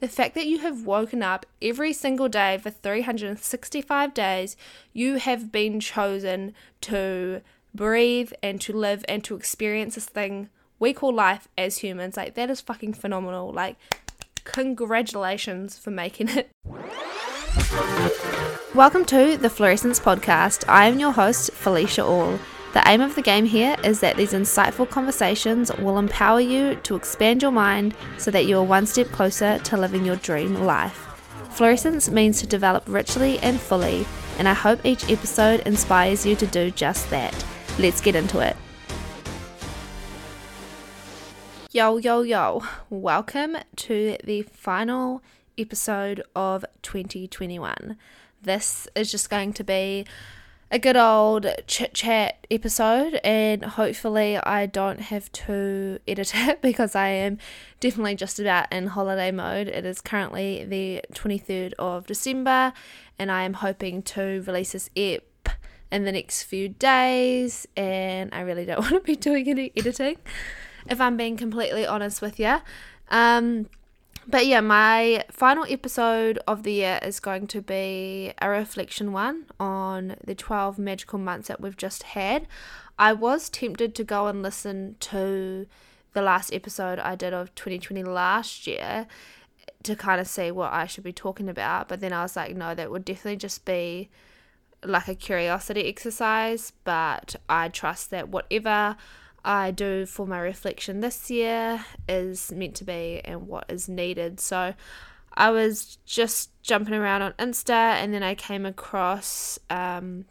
The fact that you have woken up every single day for 365 days, you have been chosen to breathe and to live and to experience this thing we call life as humans. Like, that is fucking phenomenal. Like, congratulations for making it. Welcome to the Fluorescence Podcast. I am your host, Felicia All. The aim of the game here is that these insightful conversations will empower you to expand your mind so that you are one step closer to living your dream life. Fluorescence means to develop richly and fully, and I hope each episode inspires you to do just that. Let's get into it. Yo, yo, yo. Welcome to the final episode of 2021. This is just going to be a good old chit chat episode, and hopefully, I don't have to edit it because I am definitely just about in holiday mode. It is currently the 23rd of December, and I am hoping to release this ep in the next few days, and I really don't want to be doing any editing if I'm being completely honest with you. Um, but yeah, my final episode of the year is going to be a reflection one on the 12 magical months that we've just had. I was tempted to go and listen to the last episode I did of 2020 last year to kind of see what I should be talking about, but then I was like, no, that would definitely just be like a curiosity exercise. But I trust that whatever I do for my reflection this year is meant to be and what is needed. So I was just jumping around on Insta and then I came across um,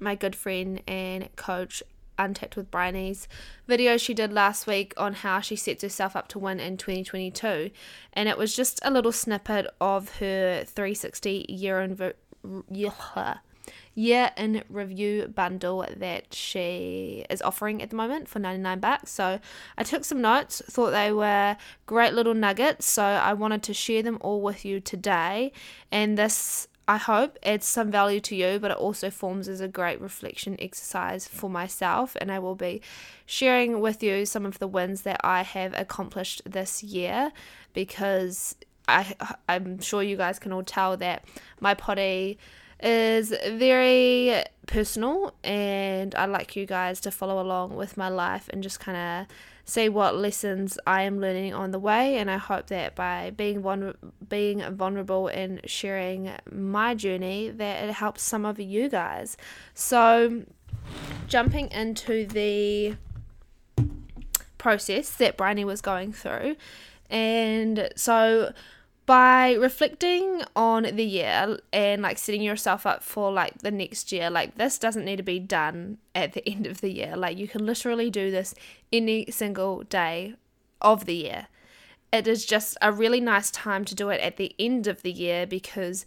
my good friend and coach Untapped with Bryony's video she did last week on how she sets herself up to win in 2022. And it was just a little snippet of her 360 year in year in review bundle that she is offering at the moment for 99 bucks. So I took some notes, thought they were great little nuggets, so I wanted to share them all with you today. And this I hope adds some value to you, but it also forms as a great reflection exercise for myself. And I will be sharing with you some of the wins that I have accomplished this year because I, I'm sure you guys can all tell that my potty is very personal and I'd like you guys to follow along with my life and just kind of see what lessons I am learning on the way and I hope that by being vulner- being vulnerable and sharing my journey that it helps some of you guys. So jumping into the process that Bryony was going through and so by reflecting on the year and like setting yourself up for like the next year like this doesn't need to be done at the end of the year. Like you can literally do this any single day of the year. It is just a really nice time to do it at the end of the year because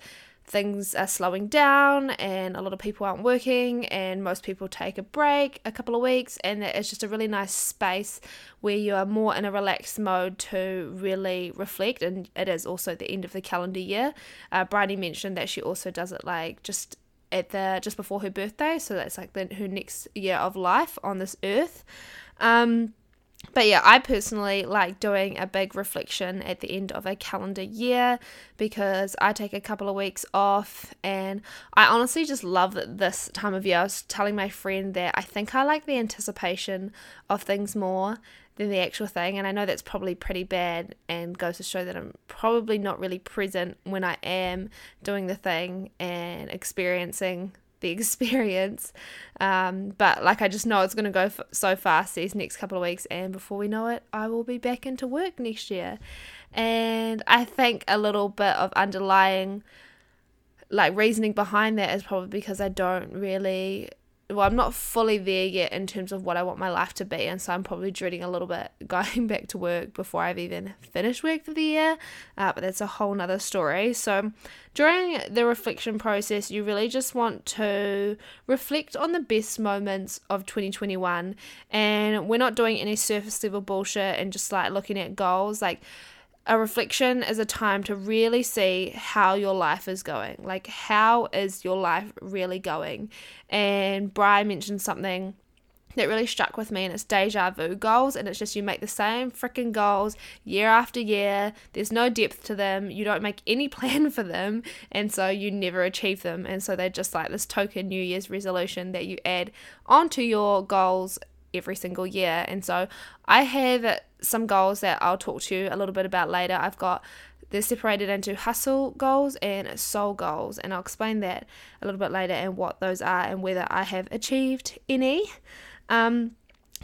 things are slowing down and a lot of people aren't working and most people take a break a couple of weeks and it's just a really nice space where you are more in a relaxed mode to really reflect. And it is also the end of the calendar year. Uh, Bryony mentioned that she also does it like just at the just before her birthday. So that's like the, her next year of life on this earth. Um but yeah, I personally like doing a big reflection at the end of a calendar year because I take a couple of weeks off and I honestly just love this time of year. I was telling my friend that I think I like the anticipation of things more than the actual thing, and I know that's probably pretty bad and goes to show that I'm probably not really present when I am doing the thing and experiencing the experience. Um, but like I just know it's going to go f- so fast these next couple of weeks, and before we know it, I will be back into work next year. And I think a little bit of underlying like reasoning behind that is probably because I don't really well, I'm not fully there yet in terms of what I want my life to be, and so I'm probably dreading a little bit going back to work before I've even finished work for the year. Uh, but that's a whole nother story. So, during the reflection process, you really just want to reflect on the best moments of 2021, and we're not doing any surface level bullshit and just like looking at goals, like a reflection is a time to really see how your life is going. Like, how is your life really going? And Bryony mentioned something that really struck with me and it's deja vu goals and it's just you make the same freaking goals year after year there's no depth to them you don't make any plan for them and so you never achieve them and so they're just like this token new year's resolution that you add onto your goals every single year and so i have some goals that i'll talk to you a little bit about later i've got they're separated into hustle goals and soul goals and i'll explain that a little bit later and what those are and whether i have achieved any um,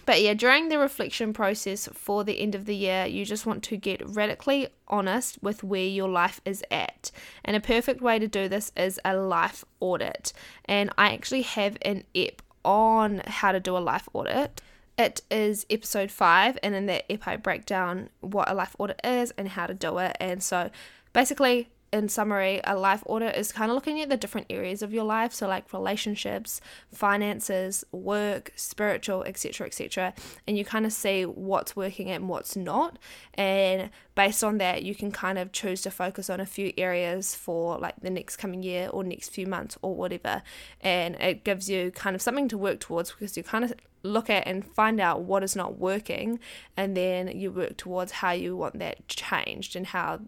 but yeah, during the reflection process for the end of the year, you just want to get radically honest with where your life is at. And a perfect way to do this is a life audit. And I actually have an ep on how to do a life audit. It is episode five, and in that ep, I break down what a life audit is and how to do it. And so basically, in summary, a life audit is kind of looking at the different areas of your life, so like relationships, finances, work, spiritual, etc., etc., and you kind of see what's working and what's not, and based on that, you can kind of choose to focus on a few areas for like the next coming year or next few months or whatever, and it gives you kind of something to work towards because you kind of look at and find out what is not working, and then you work towards how you want that changed and how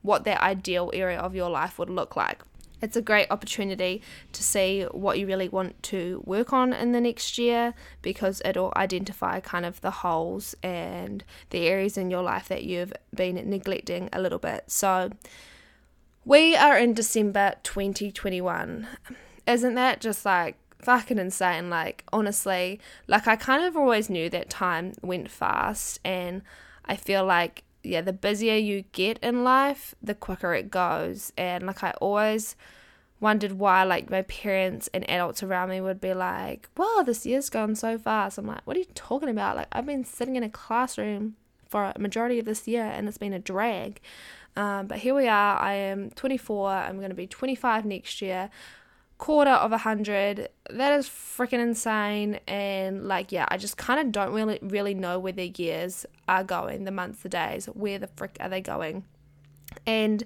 what that ideal area of your life would look like. It's a great opportunity to see what you really want to work on in the next year because it'll identify kind of the holes and the areas in your life that you've been neglecting a little bit. So, we are in December 2021. Isn't that just like fucking insane? Like, honestly, like I kind of always knew that time went fast, and I feel like yeah, the busier you get in life, the quicker it goes. And like I always wondered why like my parents and adults around me would be like, "Wow, this year's gone so fast." I'm like, "What are you talking about? Like I've been sitting in a classroom for a majority of this year and it's been a drag." Um, but here we are. I am 24. I'm going to be 25 next year quarter of a hundred. That is freaking insane. And like, yeah, I just kind of don't really really know where the years are going, the months, the days, where the frick are they going? And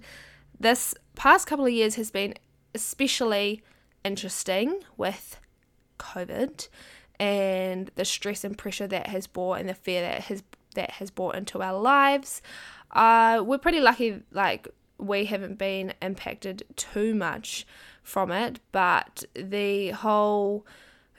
this past couple of years has been especially interesting with COVID and the stress and pressure that has brought and the fear that has that has brought into our lives. Uh, we're pretty lucky, like we haven't been impacted too much from it, but the whole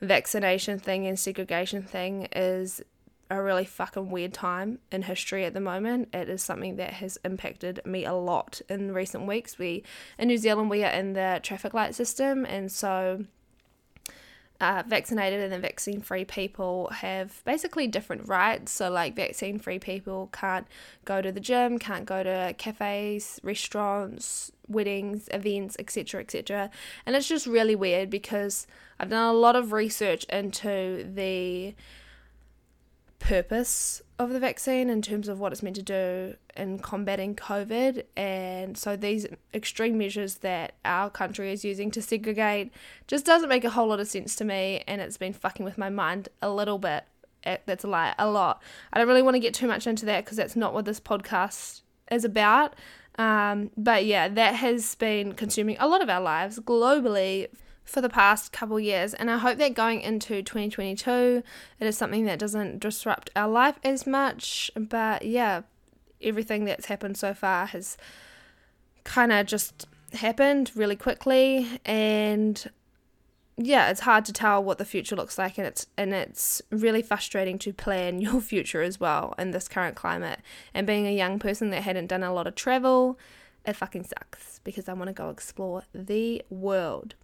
vaccination thing and segregation thing is a really fucking weird time in history at the moment. It is something that has impacted me a lot in recent weeks. We in New Zealand we are in the traffic light system and so uh, vaccinated and then vaccine free people have basically different rights. So, like, vaccine free people can't go to the gym, can't go to cafes, restaurants, weddings, events, etc., etc. And it's just really weird because I've done a lot of research into the purpose of the vaccine in terms of what it's meant to do in combating COVID. And so these extreme measures that our country is using to segregate just doesn't make a whole lot of sense to me. And it's been fucking with my mind a little bit. That's a lie, a lot. I don't really want to get too much into that because that's not what this podcast is about. Um, but yeah, that has been consuming a lot of our lives globally for the past couple years and I hope that going into 2022 it is something that doesn't disrupt our life as much but yeah everything that's happened so far has kind of just happened really quickly and yeah it's hard to tell what the future looks like and it's and it's really frustrating to plan your future as well in this current climate and being a young person that hadn't done a lot of travel it fucking sucks because I want to go explore the world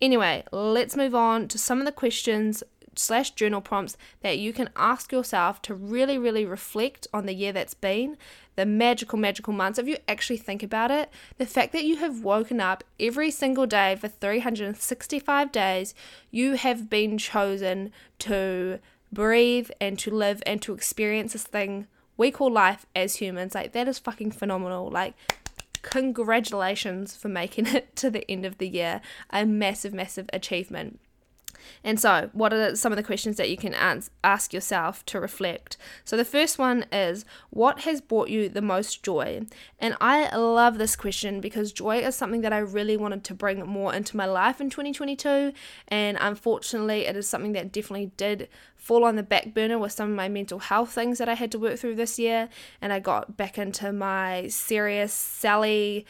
Anyway, let's move on to some of the questions slash journal prompts that you can ask yourself to really, really reflect on the year that's been, the magical, magical months. If you actually think about it, the fact that you have woken up every single day for 365 days, you have been chosen to breathe and to live and to experience this thing we call life as humans. Like, that is fucking phenomenal. Like, congratulations for making it to the end of the year. A massive, massive achievement. And so, what are some of the questions that you can ask yourself to reflect? So, the first one is What has brought you the most joy? And I love this question because joy is something that I really wanted to bring more into my life in 2022. And unfortunately, it is something that definitely did fall on the back burner with some of my mental health things that I had to work through this year. And I got back into my serious Sally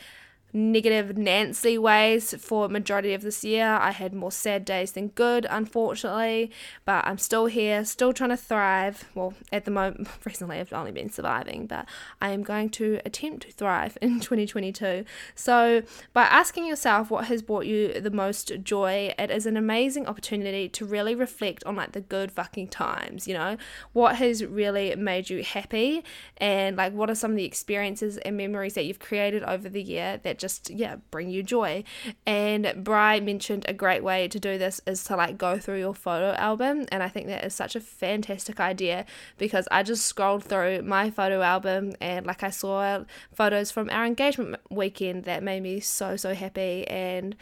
negative Nancy ways for majority of this year. I had more sad days than good, unfortunately, but I'm still here, still trying to thrive. Well, at the moment, recently I've only been surviving, but I am going to attempt to thrive in 2022. So, by asking yourself what has brought you the most joy, it is an amazing opportunity to really reflect on like the good fucking times, you know, what has really made you happy and like what are some of the experiences and memories that you've created over the year that just yeah bring you joy. And bry mentioned a great way to do this is to like go through your photo album. And i think that is such a fantastic idea because i just scrolled through my photo album and like i saw photos from our engagement weekend that made me so so happy. And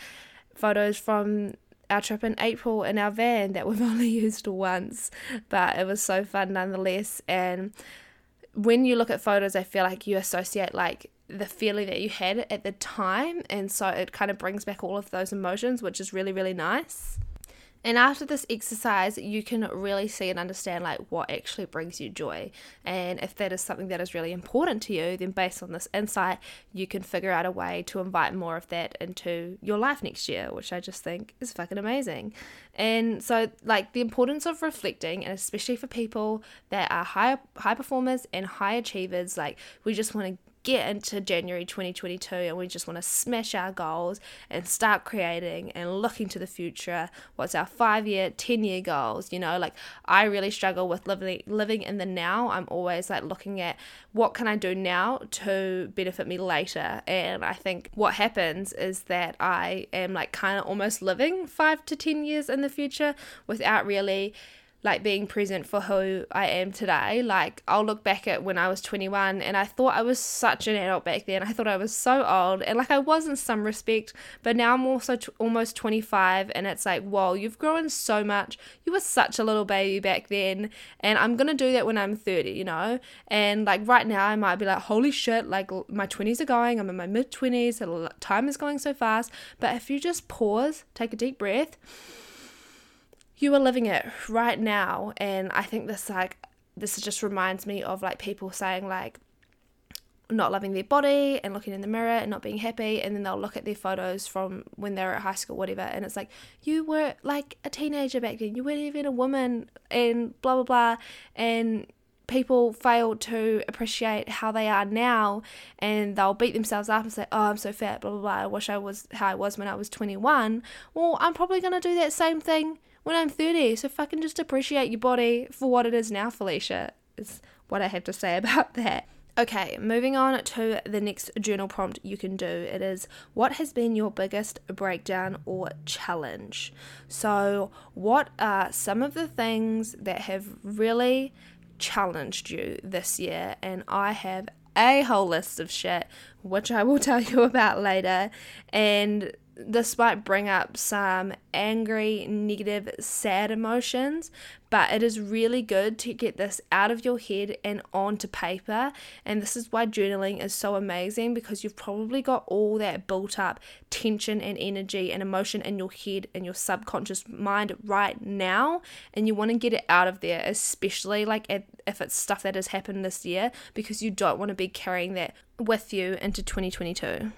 photos from our trip in April in our van that we've only used once, but it was so fun nonetheless. And when you look at photos, I feel like you associate like the feeling that you had at the time. And so it kind of brings back all of those emotions, which is really, really nice. And after this exercise, you can really see and understand like what actually brings you joy. And if that is something that is really important to you, then based on this insight, you can figure out a way to invite more of that into your life next year, which I just think is fucking amazing. And so like the importance of reflecting and especially for people that are high high performers and high achievers, like we just want to get into January 2022 and we just want to smash our goals and start creating and looking to the future. What's our five year, 10 year goals? You know, like I really struggle with living living in the now. I'm always like looking at what can I do now to benefit me later. And I think what happens is that I am like kind of almost living five to 10 years in the future without really like being present for who I am today. Like I'll look back at when I was 21 and I thought I was such an adult back then. I thought I was so old and like I was in some respect, but now I'm also t- almost 25 and it's like, whoa, you've grown so much. You were such a little baby back then and I'm going to do that when I'm 30, you know? And like right now I might be like, holy shit, like my 20s are going, I'm in my mid 20s, time is going so fast. But if you just pause, take a deep breath, you are living it right now and i think this like this just reminds me of like people saying like not loving their body and looking in the mirror and not being happy and then they'll look at their photos from when they were at high school whatever and it's like you were like a teenager back then. You weren't even a woman and blah blah blah and people fail to appreciate how they are now and they'll beat themselves up and say oh i'm so fat blah blah blah. I wish i was how i was when i was 21 well i'm probably going to do that same thing when I'm 30. So fucking just appreciate your body for what it is now, Felicia, is what I have to say about that. Okay, moving on to the next journal prompt you can do. It is what has been your biggest breakdown or challenge? So, what are some of the things that have really challenged you this year? And I have a whole list of shit, which I will tell you about later. And this might bring up some angry, negative, sad emotions, but it is really good to get this out of your head and onto paper. And this is why journaling is so amazing because you've probably got all that built up tension and energy and emotion in your head and your subconscious mind right now, and you want to get it out of there, especially like if it's stuff that has happened this year, because you don't want to be carrying that with you into 2022.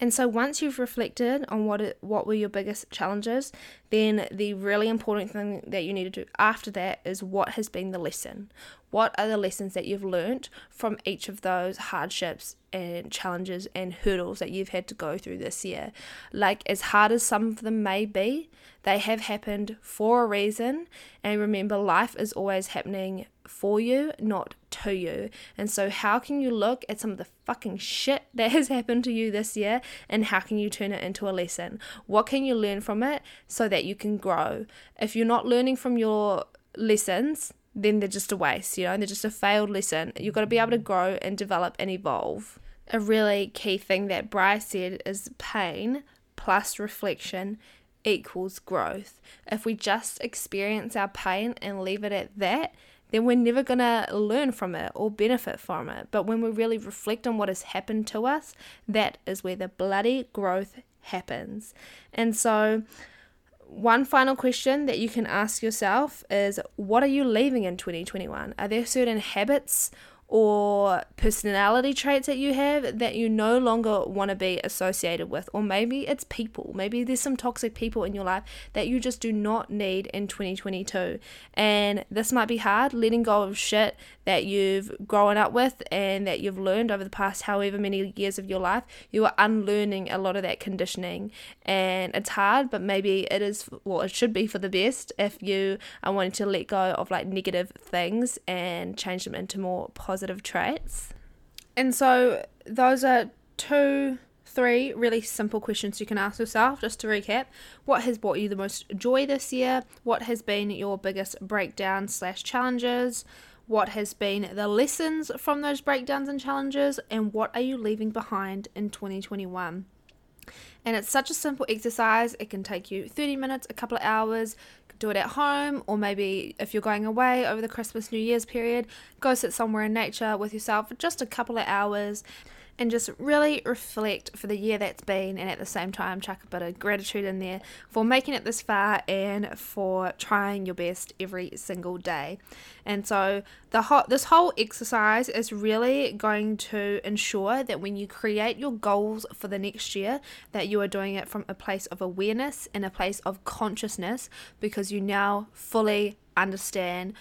And so once you've reflected on what it, what were your biggest challenges, then the really important thing that you need to do after that is what has been the lesson. What are the lessons that you've learned from each of those hardships and challenges and hurdles that you've had to go through this year? Like as hard as some of them may be, they have happened for a reason. And remember life is always happening for you, not to you. And so, how can you look at some of the fucking shit that has happened to you this year and how can you turn it into a lesson? What can you learn from it so that you can grow? If you're not learning from your lessons, then they're just a waste, you know, they're just a failed lesson. You've got to be able to grow and develop and evolve. A really key thing that Bryce said is pain plus reflection equals growth. If we just experience our pain and leave it at that, then we're never going to learn from it or benefit from it. But when we really reflect on what has happened to us, that is where the bloody growth happens. And so, one final question that you can ask yourself is what are you leaving in 2021? Are there certain habits or personality traits that you have that you no longer want to be associated with. Or maybe it's people. Maybe there's some toxic people in your life that you just do not need in 2022. And this might be hard, letting go of shit that you've grown up with and that you've learned over the past however many years of your life. You are unlearning a lot of that conditioning. And it's hard, but maybe it is, well, it should be for the best if you are wanting to let go of like negative things and change them into more positive traits. And so those are two, three really simple questions you can ask yourself just to recap. What has brought you the most joy this year? What has been your biggest breakdown slash challenges? What has been the lessons from those breakdowns and challenges? And what are you leaving behind in 2021? And it's such a simple exercise. It can take you 30 minutes, a couple of hours do it at home, or maybe if you're going away over the Christmas, New Year's period, go sit somewhere in nature with yourself for just a couple of hours and just really reflect for the year that's been and at the same time chuck a bit of gratitude in there for making it this far and for trying your best every single day. And so the whole, this whole exercise is really going to ensure that when you create your goals for the next year that you are doing it from a place of awareness and a place of consciousness because you now fully understand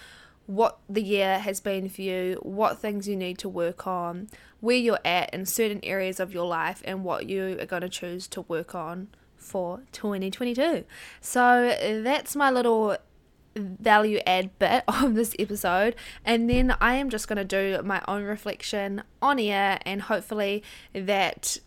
what the year has been for you, what things you need to work on, where you're at in certain areas of your life, and what you are going to choose to work on for 2022. So that's my little value add bit of this episode and then I am just going to do my own reflection on air and hopefully that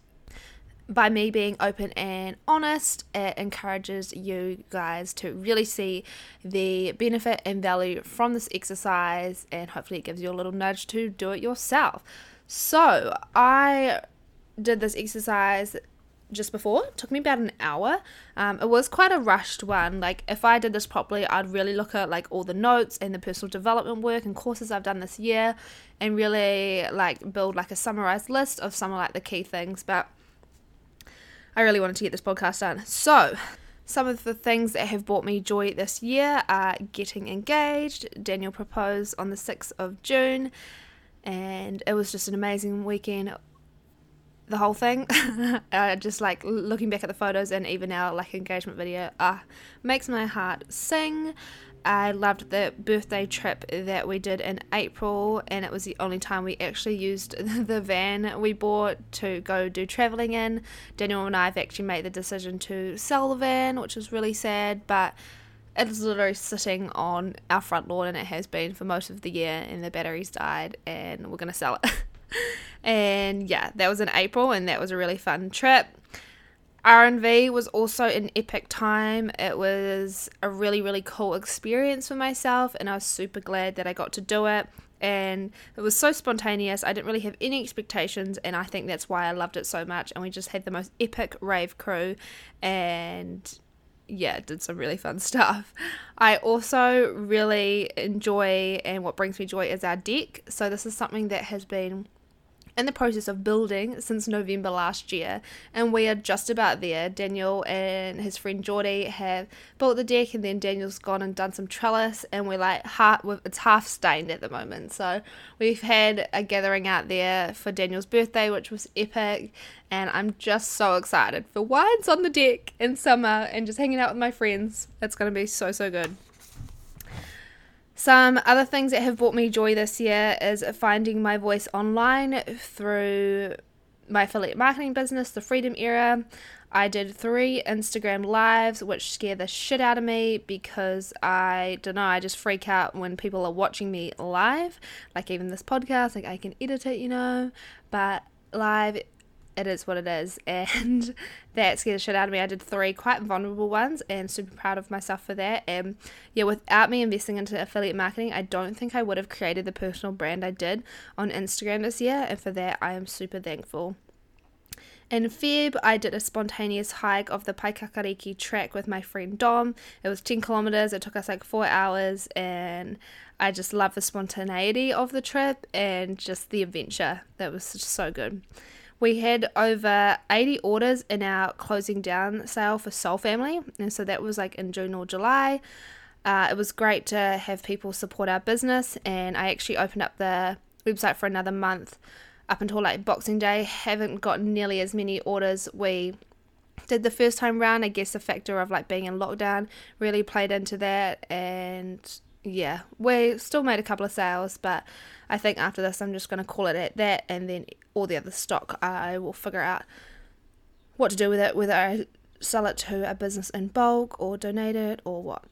by me being open and honest, it encourages you guys to really see the benefit and value from this exercise, and hopefully, it gives you a little nudge to do it yourself. So, I did this exercise just before. It took me about an hour. Um, it was quite a rushed one. Like if I did this properly, I'd really look at like all the notes and the personal development work and courses I've done this year, and really like build like a summarized list of some of like the key things. But I really wanted to get this podcast done. So, some of the things that have brought me joy this year are getting engaged. Daniel proposed on the 6th of June, and it was just an amazing weekend. The whole thing, uh, just like looking back at the photos and even our like engagement video, uh, makes my heart sing. I loved the birthday trip that we did in April, and it was the only time we actually used the van we bought to go do traveling in. Daniel and I have actually made the decision to sell the van, which is really sad, but it's literally sitting on our front lawn, and it has been for most of the year, and the batteries died, and we're gonna sell it. and yeah, that was in April, and that was a really fun trip. RNV was also an epic time. It was a really, really cool experience for myself, and I was super glad that I got to do it. And it was so spontaneous. I didn't really have any expectations, and I think that's why I loved it so much. And we just had the most epic rave crew, and yeah, did some really fun stuff. I also really enjoy, and what brings me joy is our deck. So, this is something that has been in the process of building since November last year, and we are just about there. Daniel and his friend Geordie have built the deck, and then Daniel's gone and done some trellis, and we're like half it's half stained at the moment. So we've had a gathering out there for Daniel's birthday, which was epic, and I'm just so excited for wines on the deck in summer and just hanging out with my friends. It's gonna be so so good. Some other things that have brought me joy this year is finding my voice online through my affiliate marketing business, the Freedom Era. I did three Instagram lives, which scare the shit out of me because I don't know, I just freak out when people are watching me live. Like even this podcast, like I can edit it, you know, but live it is what it is, and that scared the shit out of me. I did three quite vulnerable ones, and super proud of myself for that. And yeah, without me investing into affiliate marketing, I don't think I would have created the personal brand I did on Instagram this year, and for that, I am super thankful. In Feb, I did a spontaneous hike of the Paekākāriki track with my friend Dom. It was 10 kilometers, it took us like four hours, and I just love the spontaneity of the trip and just the adventure. That was so good. We had over 80 orders in our closing down sale for Soul Family, and so that was like in June or July. Uh, it was great to have people support our business, and I actually opened up the website for another month up until like Boxing Day. Haven't gotten nearly as many orders we did the first time round. I guess the factor of like being in lockdown really played into that, and yeah, we still made a couple of sales, but I think after this, I'm just going to call it at that, and then all the other stock, I will figure out what to do with it, whether I sell it to a business in bulk or donate it or what.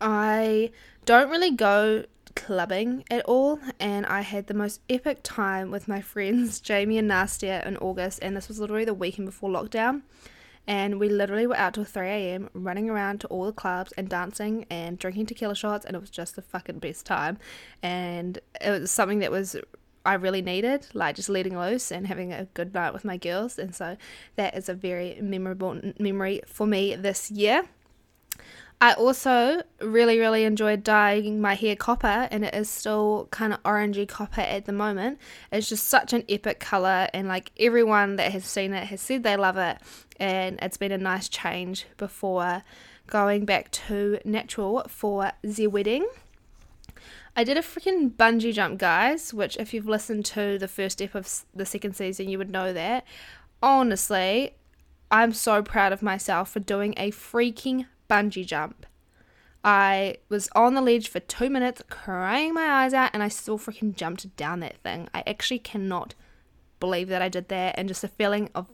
I don't really go clubbing at all, and I had the most epic time with my friends Jamie and Nastia in August, and this was literally the weekend before lockdown and we literally were out till 3 a.m. running around to all the clubs and dancing and drinking tequila shots, and it was just the fucking best time. And it was something that was I really needed, like just letting loose and having a good night with my girls. And so that is a very memorable memory for me this year. I also really, really enjoyed dyeing my hair copper, and it is still kind of orangey copper at the moment. It's just such an epic color, and like everyone that has seen it has said they love it, and it's been a nice change before going back to natural for the wedding. I did a freaking bungee jump, guys, which, if you've listened to the first step of the second season, you would know that. Honestly, I'm so proud of myself for doing a freaking bungee jump. I was on the ledge for two minutes, crying my eyes out, and I still freaking jumped down that thing. I actually cannot believe that I did that, and just a feeling of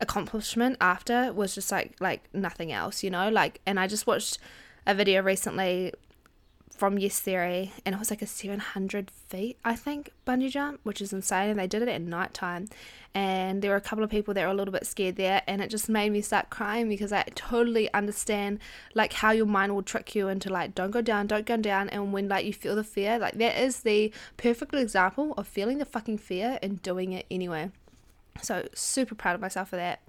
accomplishment after was just like like nothing else, you know. Like, and I just watched a video recently from Yes Theory, and it was like a 700 feet, I think, bungee jump, which is insane. And they did it at night time, and there were a couple of people that were a little bit scared there, and it just made me start crying because I totally understand like how your mind will trick you into like don't go down, don't go down, and when like you feel the fear, like that is the perfect example of feeling the fucking fear and doing it anyway. So super proud of myself for that.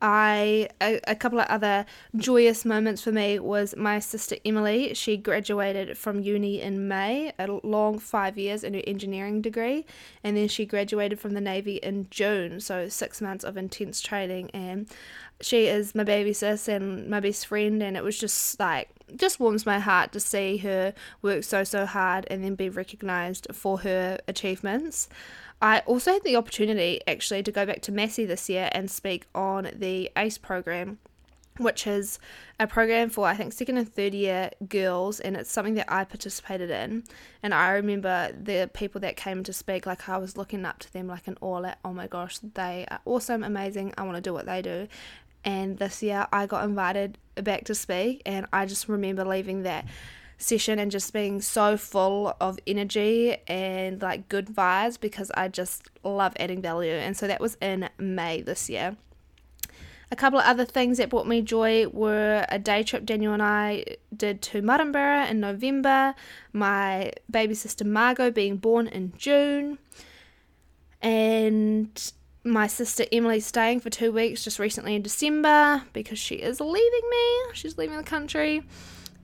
I a, a, couple of other joyous moments for me was my sister Emily. She graduated from uni in May, a long five years in her engineering degree, and then she graduated from the navy in June. So six months of intense training, and she is my baby sis and my best friend, and it was just like just warms my heart to see her work so so hard and then be recognized for her achievements. I also had the opportunity actually to go back to Massey this year and speak on the ACE program, which is a program for I think second and third year girls, and it's something that I participated in. And I remember the people that came to speak, like I was looking up to them like an all at, oh my gosh, they are awesome, amazing, I want to do what they do. And this year I got invited back to speak, and I just remember leaving that session and just being so full of energy and like good vibes because I just love adding value. And so that was in May this year. A couple of other things that brought me joy were a day trip Daniel and I did to Martinborough in November, my baby sister Margot being born in June, and my sister Emily staying for two weeks just recently in December because she is leaving me. She's leaving the country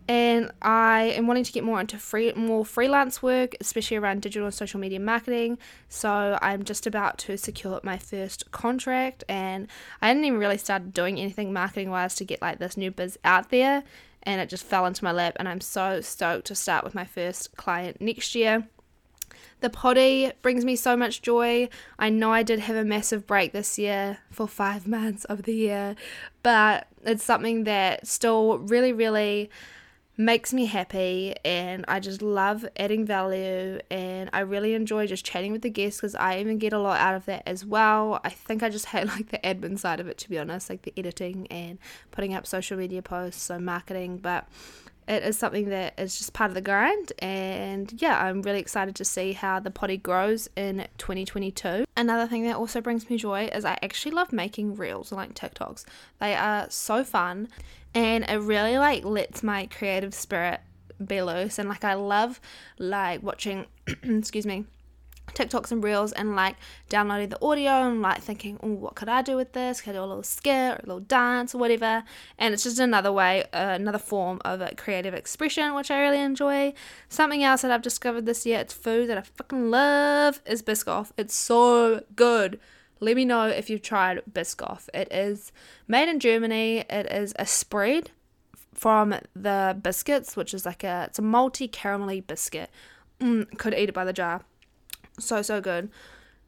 and I am wanting to get more into free more freelance work, especially around digital and social media marketing. So I'm just about to secure my first contract, and I hadn't even really started doing anything marketing wise to get like this new biz out there, and it just fell into my lap, and I'm so stoked to start with my first client next year. The potty brings me so much joy. I know I did have a massive break this year for five months of the year, but it's something that still really, really makes me happy and I just love adding value and I really enjoy just chatting with the guests because I even get a lot out of that as well. I think I just hate like the admin side of it to be honest, like the editing and putting up social media posts, so marketing, but it is something that is just part of the grind and yeah i'm really excited to see how the potty grows in 2022 another thing that also brings me joy is i actually love making reels like tiktoks they are so fun and it really like lets my creative spirit be loose and like I love like watching excuse me TikToks and Reels and like downloading the audio and like thinking, oh, what could I do with this? Could I do a little skit or a little dance or whatever? And it's just another way, uh, another form of a creative expression, which I really enjoy. Something else that I've discovered this year, it's food that I fucking love, is Biscoff. It's so good. Let me know if you've tried Biscoff. It is made in Germany. It is a spread from the biscuits, which is like a, it's a multi caramelly biscuit. Mm, could eat it by the jar so so good.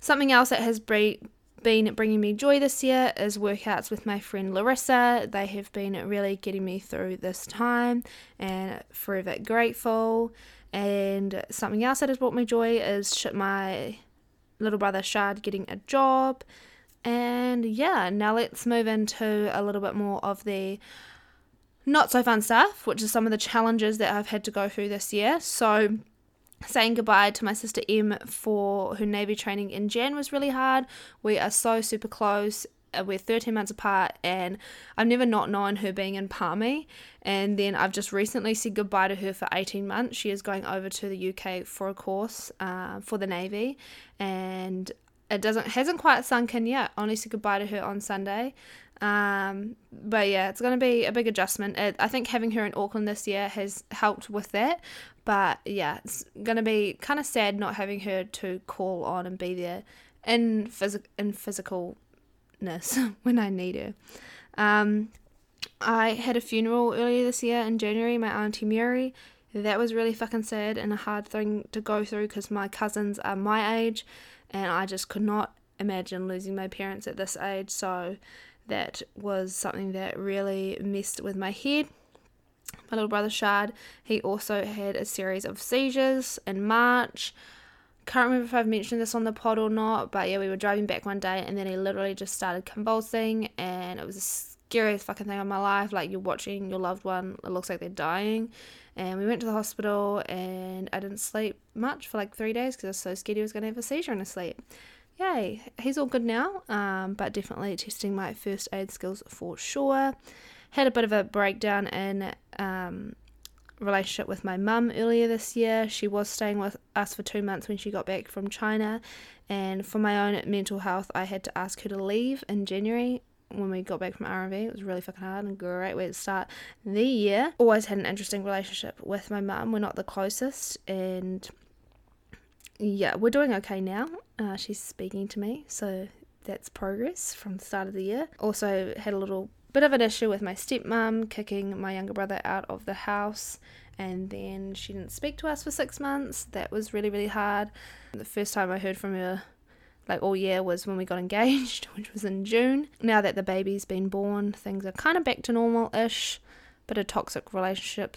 Something else that has been bringing me joy this year is workouts with my friend Larissa. They have been really getting me through this time and forever grateful. And something else that has brought me joy is my little brother Shad getting a job. And yeah, now let's move into a little bit more of the not so fun stuff, which is some of the challenges that I've had to go through this year. So, saying goodbye to my sister M for her Navy training in Jan was really hard. We are so super close. Uh, we're 13 months apart, and I've never not known her being in Palmy. And then I've just recently said goodbye to her for 18 months. She is going over to the UK for a course uh, for the Navy, and it doesn't hasn't quite sunk in yet. Only said goodbye to her on Sunday. Um, but yeah, it's going to be a big adjustment. It, I think having her in Auckland this year has helped with that. But yeah, it's going to be kind of sad not having her to call on and be there in, phys- in physicalness when I need her. Um, I had a funeral earlier this year in January, my auntie Mary. That was really fucking sad and a hard thing to go through because my cousins are my age and I just could not imagine losing my parents at this age. So that was something that really messed with my head. My little brother Shard, he also had a series of seizures in March. Can't remember if I've mentioned this on the pod or not, but yeah, we were driving back one day and then he literally just started convulsing, and it was the scariest fucking thing of my life. Like you're watching your loved one, it looks like they're dying. And we went to the hospital, and I didn't sleep much for like three days because I was so scared he was going to have a seizure in his sleep yay, he's all good now, um, but definitely testing my first aid skills for sure. Had a bit of a breakdown in um, relationship with my mum earlier this year. She was staying with us for two months when she got back from China, and for my own mental health, I had to ask her to leave in January when we got back from RV. It was really fucking hard and great way to start the year. Always had an interesting relationship with my mum. We're not the closest, and yeah, we're doing okay now. Uh, she's speaking to me, so that's progress from the start of the year. Also, had a little bit of an issue with my stepmom kicking my younger brother out of the house, and then she didn't speak to us for six months. That was really, really hard. The first time I heard from her, like all year, was when we got engaged, which was in June. Now that the baby's been born, things are kind of back to normal ish. But a toxic relationship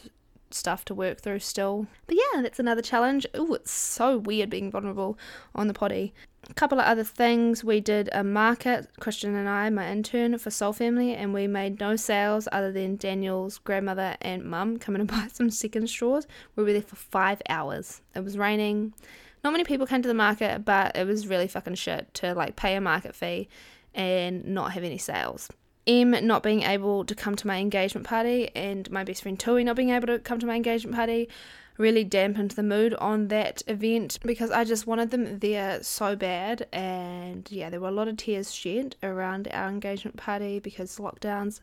stuff to work through still. But yeah, that's another challenge. Oh, it's so weird being vulnerable on the potty. A couple of other things. We did a market, Christian and I, my intern for Soul Family, and we made no sales other than Daniel's grandmother and mum coming and buy some second straws. We were there for five hours. It was raining. Not many people came to the market, but it was really fucking shit to like pay a market fee and not have any sales. M not being able to come to my engagement party and my best friend Tui not being able to come to my engagement party really dampened the mood on that event because I just wanted them there so bad. And yeah, there were a lot of tears shed around our engagement party because lockdowns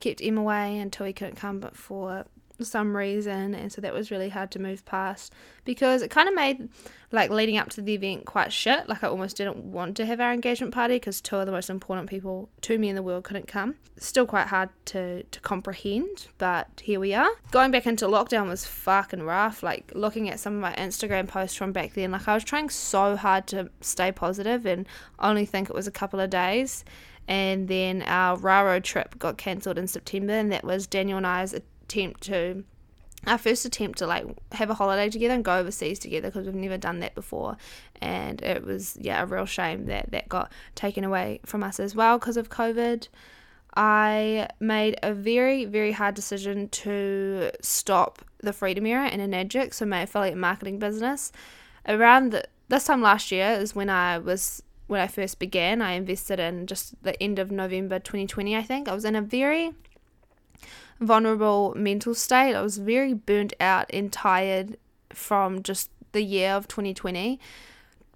kept M away until he couldn't come but for some reason and so that was really hard to move past because it kind of made like leading up to the event quite shit like i almost didn't want to have our engagement party because two of the most important people to me in the world couldn't come. Still quite hard to to comprehend but here we are. Going back into lockdown was fucking rough like looking at some of my instagram posts from back then like i was trying so hard to stay positive and only think it was a couple of days and then our Raro trip got cancelled in September, and that was Daniel and I's attempt to our first attempt to like have a holiday together and go overseas together because we've never done that before. And it was yeah a real shame that that got taken away from us as well because of covid. I made a very very hard decision to stop the freedom era in Enagic so my affiliate marketing business. Around the, this time last year is when i was when i first began. I invested in just the end of november 2020 i think. I was in a very vulnerable mental state. I was very burnt out and tired from just the year of 2020.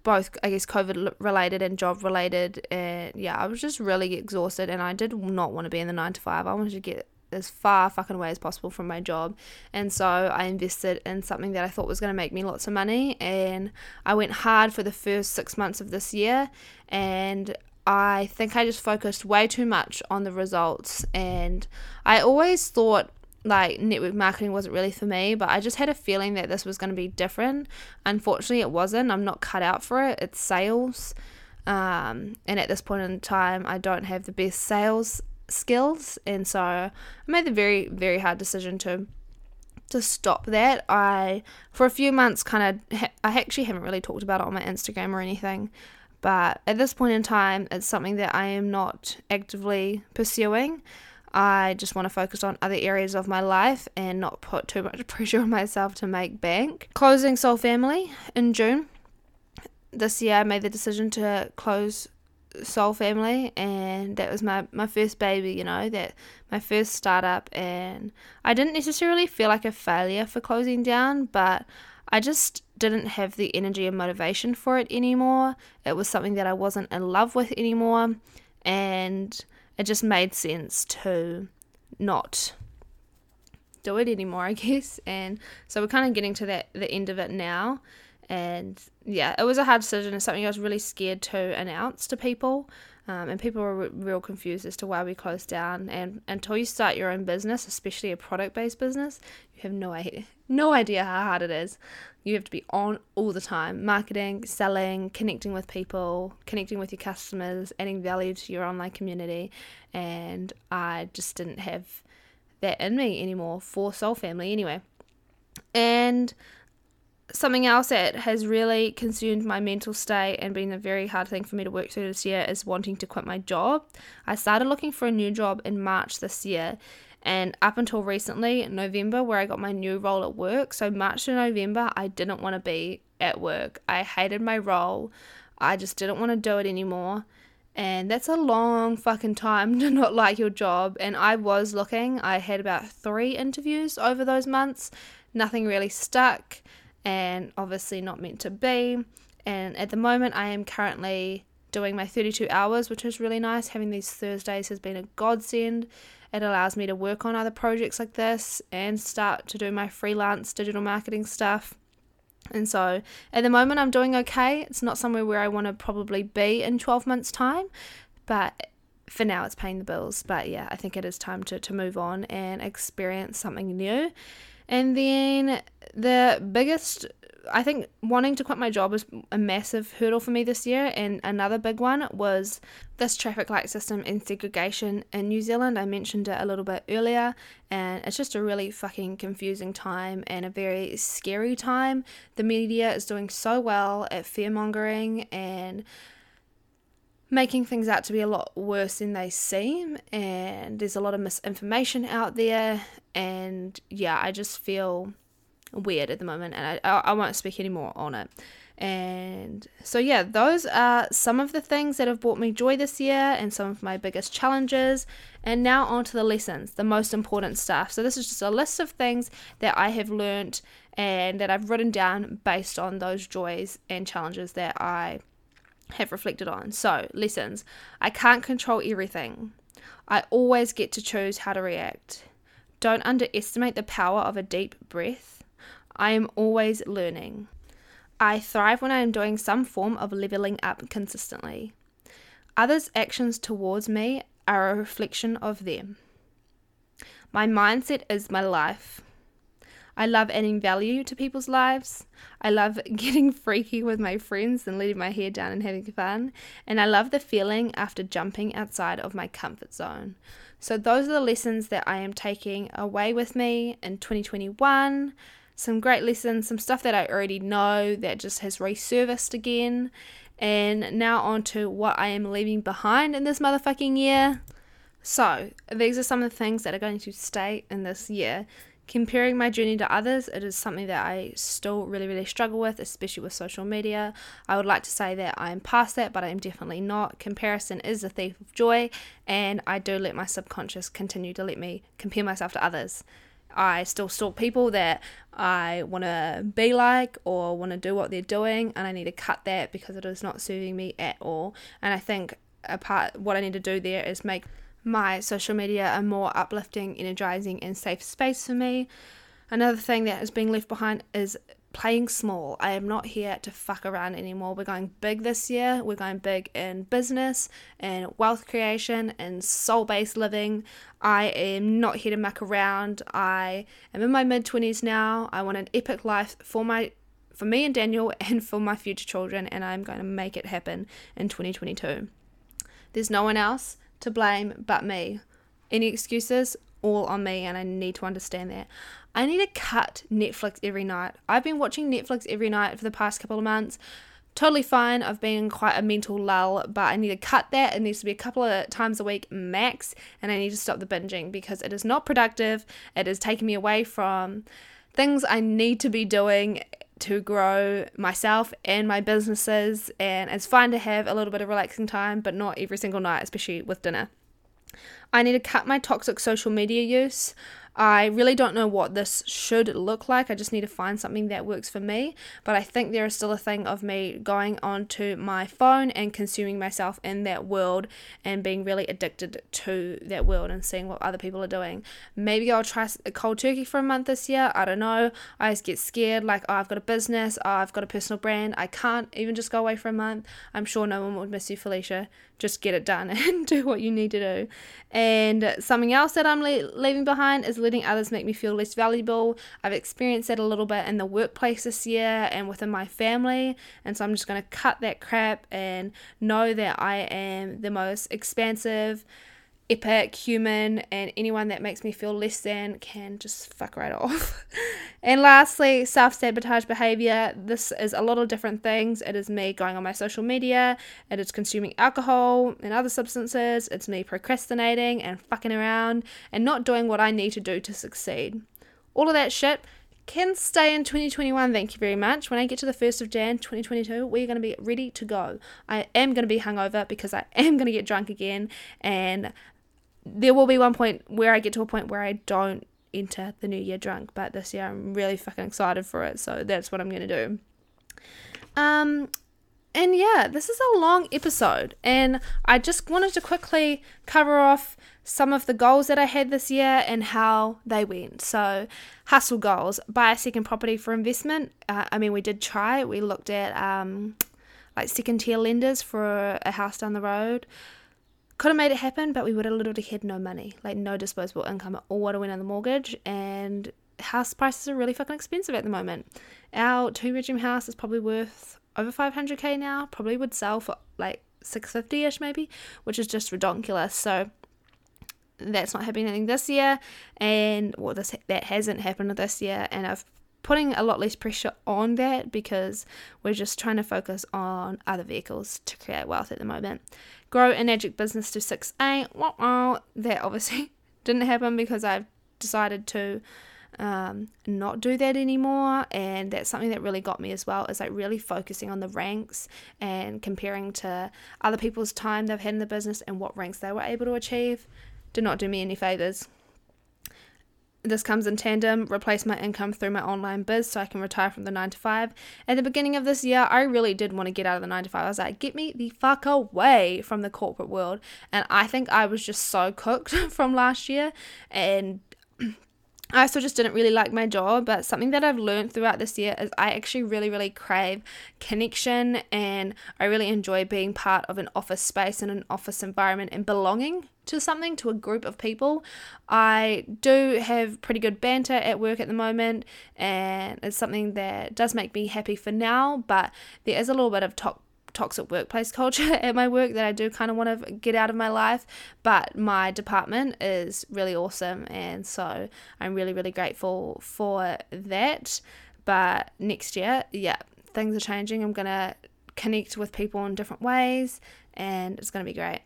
both I guess COVID related and job related and yeah I was just really exhausted and I did not want to be in the 9 to 5 I wanted to get as far fucking away as possible from my job and so I invested in something that I thought was going to make me lots of money and I went hard for the first 6 months of this year and I think I just focused way too much on the results and I always thought like network marketing wasn't really for me, but I just had a feeling that this was going to be different. Unfortunately, it wasn't. I'm not cut out for it. It's sales. Um, and at this point in time, I don't have the best sales skills. And so I made the very, very hard decision to to stop that. I, for a few months, kind of, ha- I actually haven't really talked about it on my Instagram or anything. But at this point in time, it's something that I am not actively pursuing. I just want to focus on other areas of my life and not put too much pressure on myself to make bank. Closing Soul Family in June. This year I made the decision to close Soul Family and that was my, my first baby, you know, that my first startup and I didn't necessarily feel like a failure for closing down, but I just didn't have the energy and motivation for it anymore. It was something that I wasn't in love with anymore and it just made sense to not do it anymore, I guess. And so we're kind of getting to that the end of it now. And yeah, it was a hard decision. It's something I was really scared to announce to people. Um, and people were real confused as to why we closed down. And until you start your own business, especially a product based business, you have no idea, no idea how hard it is. You have to be on all the time marketing, selling, connecting with people, connecting with your customers, adding value to your online community. And I just didn't have that in me anymore for Soul Family anyway. And something else that has really consumed my mental state and been a very hard thing for me to work through this year is wanting to quit my job. I started looking for a new job in March this year, and up until recently, November, where I got my new role at work, so March to November, I didn't want to be at work. I hated my role. I just didn't want to do it anymore. And that's a long fucking time to not like your job. And I was looking, I had about three interviews over those months. Nothing really stuck, and obviously not meant to be. And at the moment, I am currently doing my 32 hours, which is really nice. Having these Thursdays has been a godsend. It allows me to work on other projects like this and start to do my freelance digital marketing stuff. And so at the moment, I'm doing okay. It's not somewhere where I want to probably be in 12 months' time, but for now, it's paying the bills. But yeah, I think it is time to, to move on and experience something new. And then the biggest I think wanting to quit my job was a massive hurdle for me this year, and another big one was this traffic light system and segregation in New Zealand. I mentioned it a little bit earlier, and it's just a really fucking confusing time and a very scary time. The media is doing so well at fear mongering and making things out to be a lot worse than they seem, and there's a lot of misinformation out there, and yeah, I just feel weird at the moment, and I, I won't speak anymore on it. And so, yeah, those are some of the things that have brought me joy this year and some of my biggest challenges. And now, on to the lessons, the most important stuff. So, this is just a list of things that I have learned and that I've written down based on those joys and challenges that I have reflected on. So, lessons I can't control everything, I always get to choose how to react. Don't underestimate the power of a deep breath. I am always learning. I thrive when I am doing some form of leveling up consistently. Others' actions towards me are a reflection of them. My mindset is my life. I love adding value to people's lives. I love getting freaky with my friends and letting my hair down and having fun. And I love the feeling after jumping outside of my comfort zone. So, those are the lessons that I am taking away with me in 2021 some great lessons, some stuff that I already know that just has resurfaced again. And now on to what I am leaving behind in this motherfucking year. So, these are some of the things that are going to stay in this year. Comparing my journey to others, it is something that I still really, really struggle with, especially with social media. I would like to say that I am past that, but I am definitely not. Comparison is a thief of joy, and I do let my subconscious continue to let me compare myself to others. I still stalk people that I want to be like or want to do what they're doing, and I need to cut that because it is not serving me at all. And I think a part what I need to do there is make my social media a more uplifting, energizing, and safe space for me. Another thing that is being left behind is playing small. I am not here to fuck around anymore. We're going big this year. We're going big in business and wealth creation and soul based living. I am not here to muck around. I am in my mid 20s now. I want an epic life for my for me and Daniel and for my future children and I'm going to make it happen in 2022. There's no one else to blame but me. Any excuses? All on me and I need to understand that. I need to cut Netflix every night. I've been watching Netflix every night for the past couple of months. Totally fine. I've been in quite a mental lull, but I need to cut that. It needs to be a couple of times a week max, and I need to stop the binging because it is not productive. It is taking me away from things I need to be doing to grow myself and my businesses. And it's fine to have a little bit of relaxing time, but not every single night, especially with dinner. I need to cut my toxic social media use. I really don't know what this should look like. I just need to find something that works for me. But I think there is still a thing of me going onto my phone and consuming myself in that world and being really addicted to that world and seeing what other people are doing. Maybe I'll try a cold turkey for a month this year. I don't know. I just get scared like, oh, I've got a business, oh, I've got a personal brand. I can't even just go away for a month. I'm sure no one would miss you, Felicia just get it done and do what you need to do. And something else that I'm le- leaving behind is letting others make me feel less valuable. I've experienced that a little bit in the workplace this year and within my family. And so I'm just going to cut that crap and know that I am the most expansive epic human and anyone that makes me feel less than can just fuck right off. and lastly, self sabotage behavior. This is a lot of different things. It is me going on my social media, it is consuming alcohol and other substances, it's me procrastinating and fucking around and not doing what I need to do to succeed. All of that shit can stay in 2021. Thank you very much. When I get to the 1st of Jan 2022, we're going to be ready to go. I am going to be hungover because I am going to get drunk again, and there will be one point where I get to a point where I don't enter the new year drunk, but this year I'm really fucking excited for it, so that's what I'm gonna do. Um, and yeah, this is a long episode, and I just wanted to quickly cover off some of the goals that I had this year and how they went. So, hustle goals buy a second property for investment. Uh, I mean, we did try, we looked at um, like second tier lenders for a house down the road could have made it happen, but we would have literally had no money, like no disposable income. All would have went on the mortgage, and house prices are really fucking expensive at the moment. Our two bedroom house is probably worth over 500k now. Probably would sell for like 650 ish maybe, which is just redonkulous. So that's not happening this year, and well, this that hasn't happened this year, and I've putting a lot less pressure on that because we're just trying to focus on other vehicles to create wealth at the moment. Grow an Enagic business to 6A. That obviously didn't happen because I've decided to um, not do that anymore. And that's something that really got me as well is like really focusing on the ranks and comparing to other people's time they've had in the business and what ranks they were able to achieve. Did not do me any favors this comes in tandem, replace my income through my online biz so I can retire from the 9 to 5. At the beginning of this year, I really did want to get out of the 9 to 5. I was like, get me the fuck away from the corporate world. And I think I was just so cooked from last year and I also just didn't really like my job, but something that I've learned throughout this year is I actually really, really crave connection and I really enjoy being part of an office space and an office environment and belonging to something, to a group of people. I do have pretty good banter at work at the moment, and it's something that does make me happy for now, but there is a little bit of to- toxic workplace culture at my work that I do kind of want to get out of my life. But my department is really awesome, and so I'm really, really grateful for that. But next year, yeah, things are changing. I'm going to connect with people in different ways, and it's going to be great.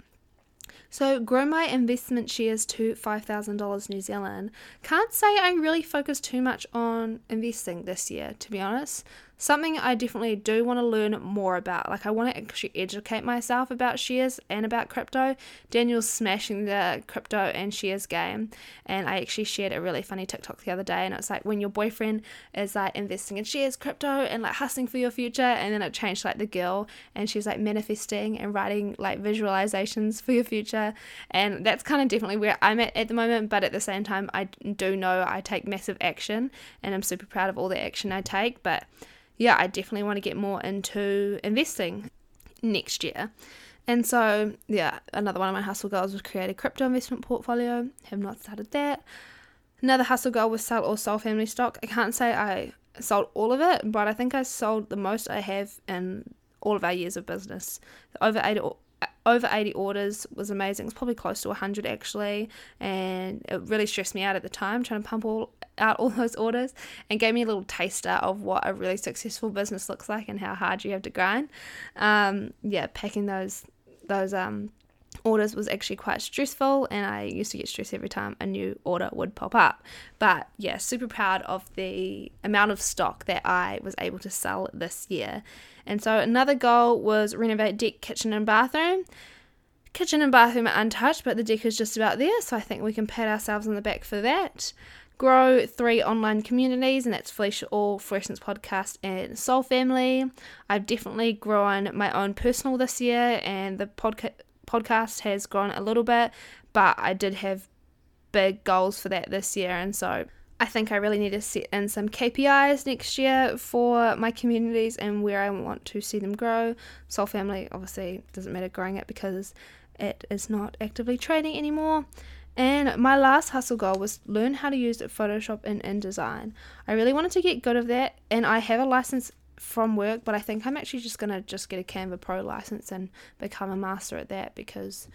So, grow my investment shares to $5,000 New Zealand. Can't say I really focused too much on investing this year, to be honest. Something I definitely do want to learn more about. Like, I want to actually educate myself about shares and about crypto. Daniel's smashing the crypto and shares game, and I actually shared a really funny TikTok the other day, and it's like when your boyfriend is like investing in shares, crypto, and like hustling for your future, and then it changed like the girl, and she's like manifesting and writing like visualizations for your future, and that's kind of definitely where I'm at at the moment. But at the same time, I do know I take massive action, and I'm super proud of all the action I take, but yeah, I definitely want to get more into investing next year. And so, yeah, another one of my hustle goals was create a crypto investment portfolio. Have not started that. Another hustle goal was sell or Soul Family stock. I can't say I sold all of it, but I think I sold the most I have in all of our years of business. Over eight over 80 orders was amazing. It's probably close to 100 actually, and it really stressed me out at the time trying to pump all out all those orders and gave me a little taster of what a really successful business looks like and how hard you have to grind. Um, yeah, packing those those um orders was actually quite stressful and I used to get stressed every time a new order would pop up. But yeah, super proud of the amount of stock that I was able to sell this year. And so another goal was renovate deck, kitchen and bathroom. Kitchen and bathroom are untouched, but the deck is just about there, so I think we can pat ourselves on the back for that. Grow three online communities, and that's Felicia All, Freshness Podcast, and Soul Family. I've definitely grown my own personal this year, and the podcast podcast has grown a little bit, but I did have big goals for that this year, and so I think I really need to set in some KPIs next year for my communities and where I want to see them grow. Soul Family obviously doesn't matter growing it because it is not actively trading anymore. And my last hustle goal was learn how to use Photoshop and InDesign. I really wanted to get good at that, and I have a license from work, but I think I'm actually just gonna just get a Canva Pro license and become a master at that because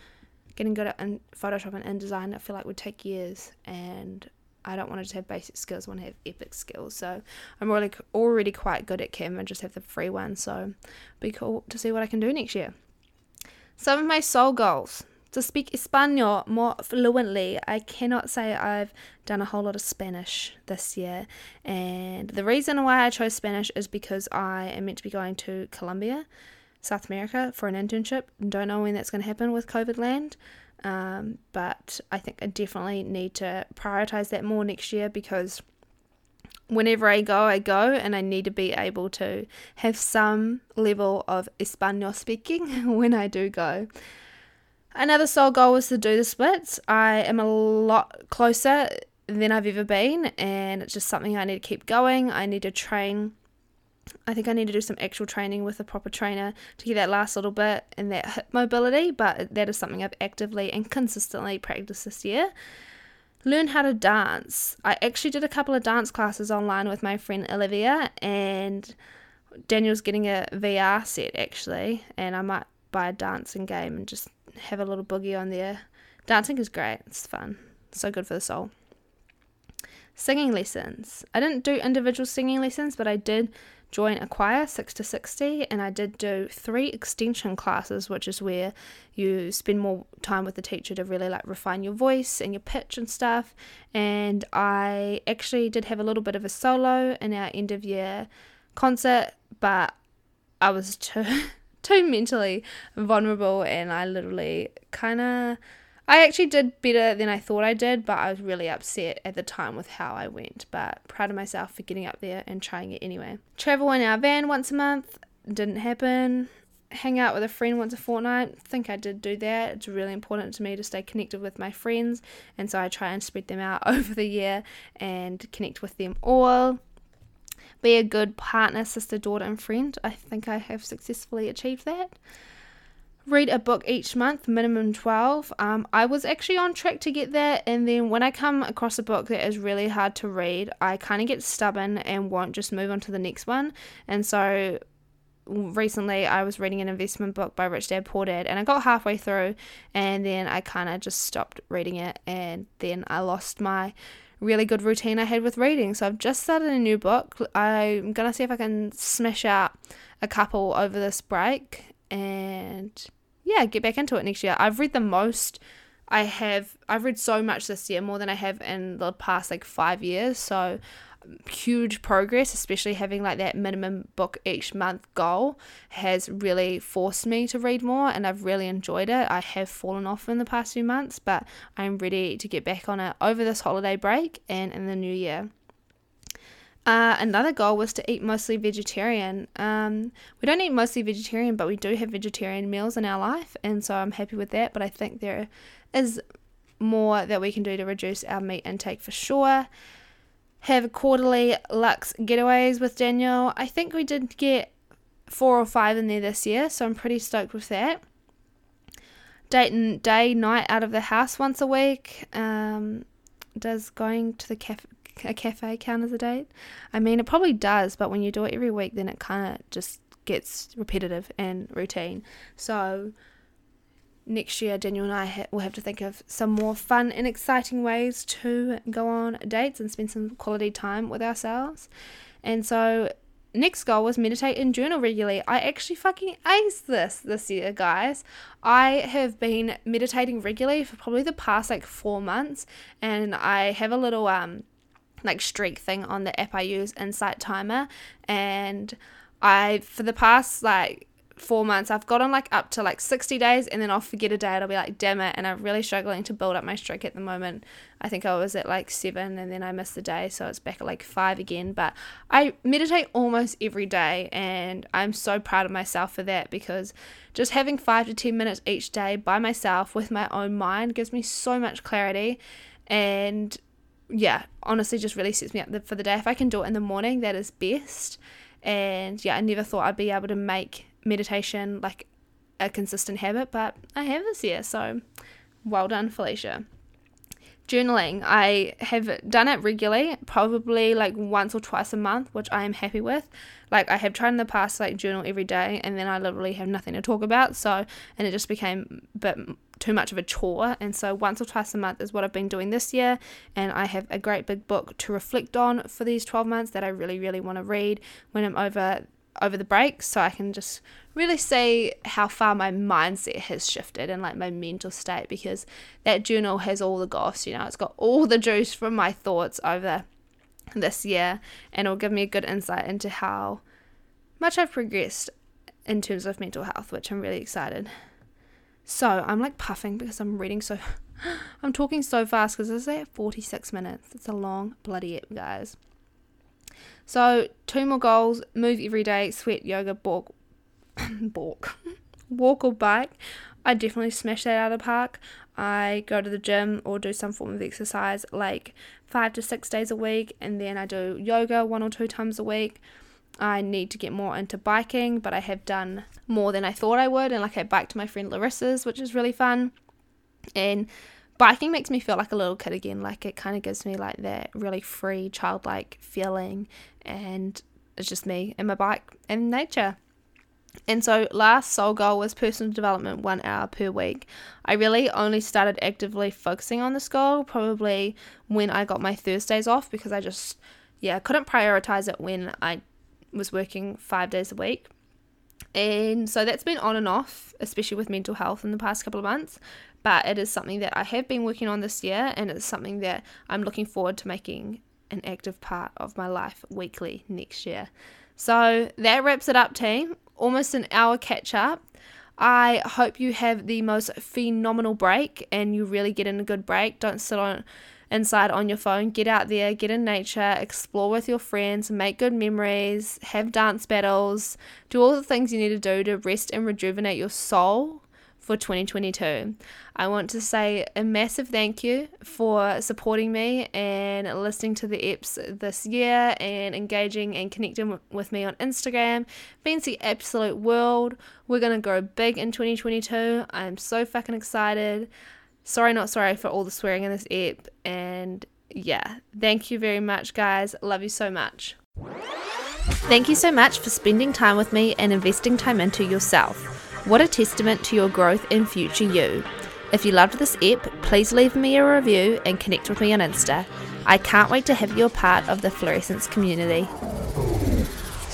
getting good at in Photoshop and InDesign I feel like would take years, and I don't want to just have basic skills. I want to have epic skills. So I'm really already quite good at Canva. Just have the free one, so be cool to see what I can do next year. Some of my soul goals to speak Espanol more fluently. I cannot say I've done a whole lot of Spanish this year, and the reason why I chose Spanish is because I am meant to be going to Colombia, South America, for an internship. Don't know when that's going to happen with COVID land, um, but I think I definitely need to prioritize that more next year because whenever I go, I go, and I need to be able to have some level of Espanol speaking when I do go. Another soul goal was to do the splits. I am a lot closer than I've ever been, and it's just something I need to keep going. I need to train. I think I need to do some actual training with a proper trainer to get that last little bit and that hip mobility, but that is something I've actively and consistently practiced this year. Learn how to dance. I actually did a couple of dance classes online with my friend Olivia, and Daniel's getting a VR set actually, and I might buy a dancing game and just have a little boogie on there. Dancing is great, it's fun, so good for the soul. Singing lessons. I didn't do individual singing lessons, but I did join a choir 6 to 60 and I did do three extension classes which is where you spend more time with the teacher to really like refine your voice and your pitch and stuff and I actually did have a little bit of a solo in our end of year concert but I was too too mentally vulnerable and I literally kind of I actually did better than I thought I did, but I was really upset at the time with how I went. But proud of myself for getting up there and trying it anyway. Travel in our van once a month didn't happen. Hang out with a friend once a fortnight. think I did do that. It's really important to me to stay connected with my friends, and so I try and spread them out over the year and connect with them all be a good partner, sister, daughter, and friend. I think I have successfully achieved that. Read a book each month, minimum 12. Um, I was actually on track to get that, and then when I come across a book that is really hard to read, I kind of get stubborn and won't just move on to the next one. And so recently I was reading an investment book by Rich Dad Poor Dad and I got halfway through and then I kind of just stopped reading it and then I lost my really good routine I had with reading. So I've just started a new book. I'm going to see if I can smash out a couple over this break and yeah, get back into it next year. I've read the most I have I've read so much this year, more than I have in the past like 5 years. So huge progress, especially having like that minimum book each month goal, has really forced me to read more and I've really enjoyed it. I have fallen off in the past few months, but I'm ready to get back on it over this holiday break and in the new year. Uh, another goal was to eat mostly vegetarian. Um, we don't eat mostly vegetarian, but we do have vegetarian meals in our life, and so I'm happy with that. But I think there is more that we can do to reduce our meat intake for sure have quarterly Lux getaways with Daniel. I think we did get four or five in there this year, so I'm pretty stoked with that. Dayton day night out of the house once a week. Um, does going to the cafe a cafe count as a date? I mean, it probably does, but when you do it every week, then it kind of just gets repetitive and routine. So next year, Daniel and I ha- will have to think of some more fun and exciting ways to go on dates and spend some quality time with ourselves. And so, next goal was meditate and journal regularly. I actually fucking aced this this year, guys. I have been meditating regularly for probably the past like four months, and I have a little um like streak thing on the app I use, Insight Timer, and I for the past like four months, I've gotten like up to like 60 days and then I'll forget a day. I'll be like, damn it. And I'm really struggling to build up my streak at the moment. I think I was at like seven and then I missed the day. So it's back at like five again. But I meditate almost every day and I'm so proud of myself for that because just having five to 10 minutes each day by myself with my own mind gives me so much clarity. And yeah, honestly, just really sets me up for the day. If I can do it in the morning, that is best. And yeah, I never thought I'd be able to make meditation like a consistent habit, but I have this year, so well done, Felicia. Journaling, I have done it regularly, probably like once or twice a month, which I am happy with. Like I have tried in the past, like journal every day, and then I literally have nothing to talk about. So, and it just became a bit too much of a chore. And so, once or twice a month is what I've been doing this year. And I have a great big book to reflect on for these 12 months that I really, really want to read when I'm over over the break so I can just really see how far my mindset has shifted and like my mental state because that journal has all the goss, you know, it's got all the juice from my thoughts over this year and it'll give me a good insight into how much I've progressed in terms of mental health, which I'm really excited. So I'm like puffing because I'm reading so I'm talking so fast because this is at 46 minutes. It's a long bloody ep, guys. So, two more goals move every day, sweat, yoga, walk, walk, walk or bike. I definitely smash that out of the park. I go to the gym or do some form of exercise like five to six days a week, and then I do yoga one or two times a week. I need to get more into biking, but I have done more than I thought I would, and like I biked to my friend Larissa's, which is really fun. And biking makes me feel like a little kid again. Like it kind of gives me like that really free, childlike feeling, and it's just me and my bike and nature. And so, last soul goal was personal development one hour per week. I really only started actively focusing on this goal probably when I got my Thursdays off because I just, yeah, couldn't prioritize it when I was working five days a week. And so that's been on and off, especially with mental health in the past couple of months but it is something that I have been working on this year, and it's something that I'm looking forward to making an active part of my life weekly next year. So that wraps it up, team. Almost an hour catch up. I hope you have the most phenomenal break and you really get in a good break. Don't sit on inside on your phone. Get out there, get in nature, explore with your friends, make good memories, have dance battles, do all the things you need to do to rest and rejuvenate your soul for 2022. I want to say a massive thank you for supporting me and listening to the EPs this year and engaging and connecting with me on Instagram. Means the absolute world. We're going to grow big in 2022. I'm so fucking excited. Sorry, not sorry for all the swearing in this EP. And yeah, thank you very much, guys. Love you so much. Thank you so much for spending time with me and investing time into yourself. What a testament to your growth and future you. If you loved this ep, please leave me a review and connect with me on Insta. I can't wait to have you a part of the Fluorescence community.